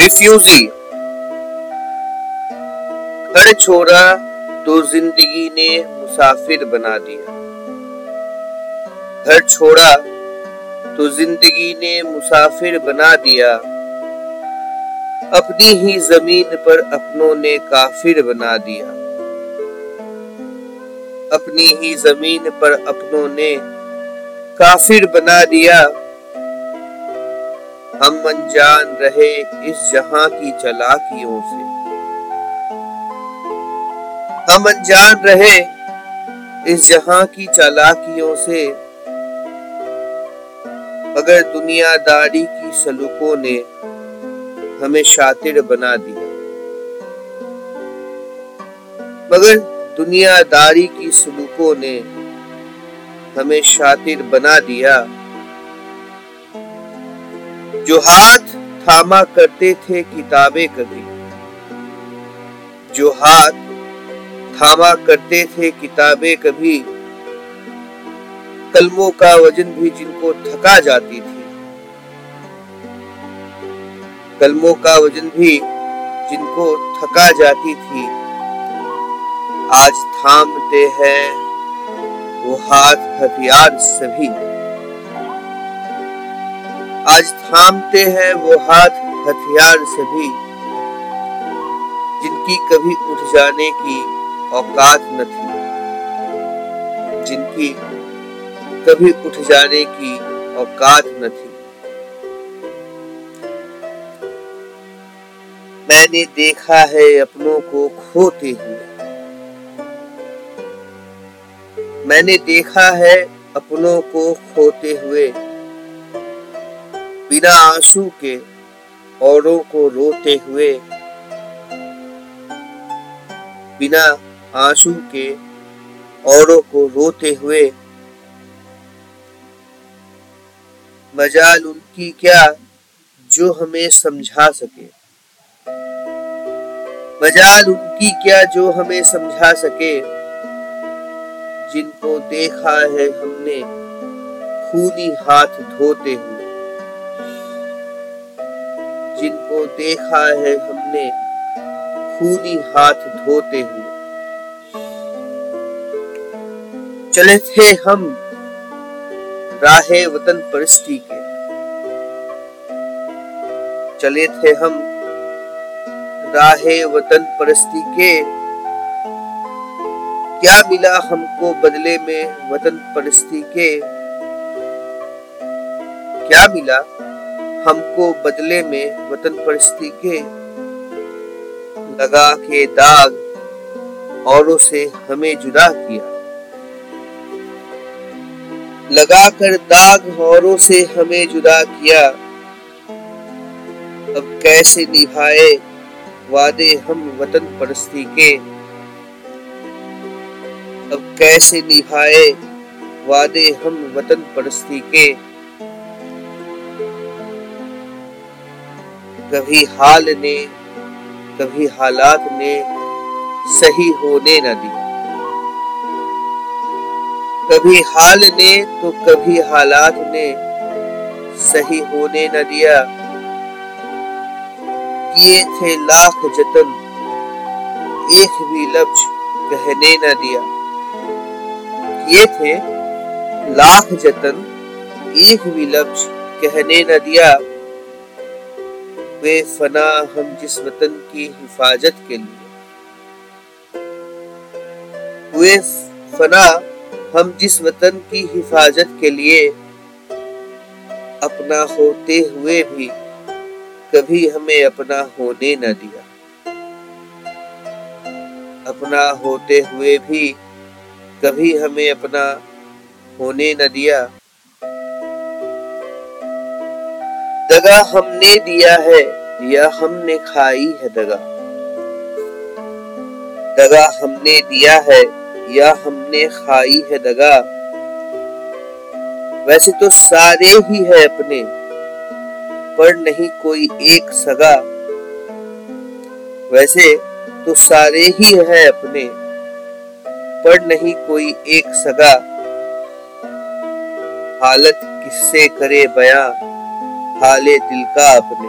Refugee घर छोड़ा तो ज़िंदगी ने मुसाफिर बना दिया। घर छोड़ा तो ज़िंदगी ने मुसाफिर बना दिया। अपनी ही ज़मीन पर अपनों ने काफिर बना दिया। अपनी ही ज़मीन पर अपनों ने काफिर बना दिया। हम अनजान रहे इस जहाँ की चलाकियों से। हम अनजान रहे इस जहाँ की चालाकियों से। मगर दुनियादारी की सलूकों ने हमें शातिर बना दिया। मगर दुनियादारी की सलूकों ने हमें शातिर बना दिया। जो हाथ थामा करते थे किताबें कभी। जो हाथ थामा करते थे किताबें कभी, कलमों का वज़न भी जिनको थका जाती थी। कलमों का वज़न भी जिनको थका जाती थी। आज थामते हैं वो हाथ हथियार सभी। आज थामते हैं वो हाथ हथियार सभी, जिनकी कभी उठ जाने की औकात न थी, जिनकी कभी उठ जाने की औकात न थी। मैंने देखा है अपनों को खोते हुए। मैंने देखा है अपनों को खोते हुए। बिना आँसू के औरों को रोते हुए, बिना आँसू के औरों को रोते हुए, मजाल उनकी क्या जो हमें समझा सके? मजाल उनकी क्या जो हमें समझा सके? जिनको देखा है हमने, खूनी हाथ धोते हुए। जिनको देखा है हमने, खूनी हाथ धोते हुए। चले थे हम राहे वतन परिस्थिति के। चले थे हम राहे वतन परिस्थिति के। क्या मिला हमको बदले में वतन परिस्थिति के? क्या मिला? हमको बदले में वतन परस्ती के लगा के दाग औरों से हमें जुदा किया। लगा कर दाग औरों से हमें जुदा किया। अब कैसे निभाए वादे हम वतन परस्ती के? अब कैसे निभाए वादे हम वतन परस्ती के? कभी हाल ने, कभी हालात ने सही होने न दिया कभी हाल ने तो कभी हालात ने सही होने न दिया। किए थे लाख जतन, एक भी लफ्ज कहने न दिया। किए थे लाख जतन, एक भी लफ्ज कहने न दिया। वे फना हम जिस वतन की हिफाजत के लिए। हुए फना हम जिस वतन की हिफाजत के लिए अपना होते हुए भी कभी हमें अपना होने न दिया। अपना होते हुए भी कभी हमें अपना होने न दिया। दगा हमने दिया है, या हमने खाई है दगा। दगा हमने दिया है, या हमने खाई है दगा। वैसे तो सारे ही है अपने, पर नहीं कोई एक सगा। वैसे तो सारे ही है अपने, पर नहीं कोई एक सगा। हालत किससे करे बयां? हाले दिल का अपने।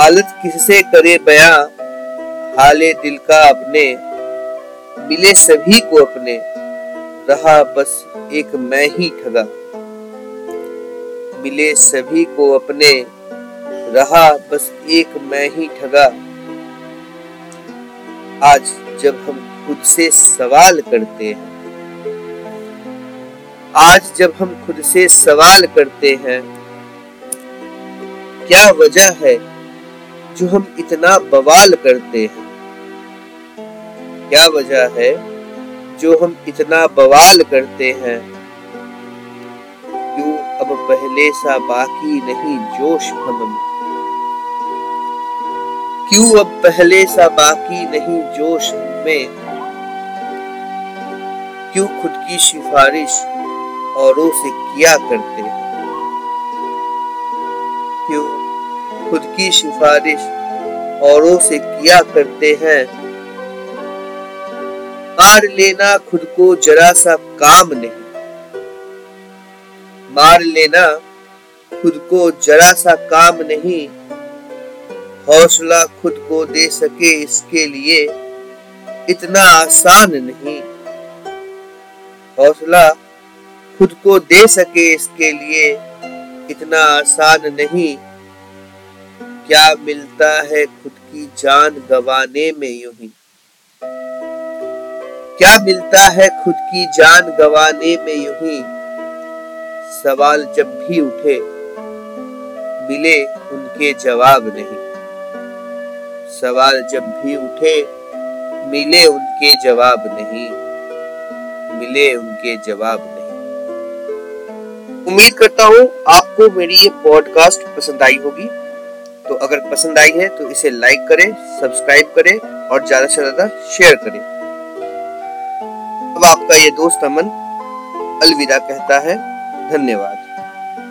हालत किससे करे बयां? हाले दिल का अपने। मिले सभी को अपने। रहा बस एक मैं ही ठगा। मिले सभी को अपने। रहा बस एक मैं ही ठगा। आज जब हम खुद से सवाल करते हैं आज जब हम खुद से सवाल करते हैं, क्या वजह है जो हम इतना बवाल करते हैं? क्या वजह है जो हम इतना बवाल करते हैं? क्यों अब पहले सा बाकी नहीं जोश हम क्यों अब पहले सा बाकी नहीं जोश में? क्यों खुद की सिफारिश औरों से किया करते हैं। क्यों? खुद की सिफारिश औरों से किया करते हैं। मार लेना खुद को जरा सा काम नहीं। मार लेना खुद को जरा सा काम नहीं। हौसला खुद को दे सके इसके लिए इतना आसान नहीं। हौसला खुद को दे सके इसके लिए इतना आसान नहीं। क्या मिलता है खुद की जान गवाने में यूँ ही? क्या मिलता है खुद की जान गवाने में यूँ ही? सवाल जब भी उठे, मिले उनके जवाब नहीं। सवाल जब भी उठे, मिले उनके जवाब नहीं। मिले उनके जवाब उम्मीद करता हूँ आपको मेरी ये पॉडकास्ट पसंद आई होगी। तो अगर पसंद आई है तो इसे लाइक करें सब्सक्राइब करें और ज़्यादा से ज़्यादा शेयर करें। अब आपका ये दोस्त अमन अलविदा कहता है। धन्यवाद।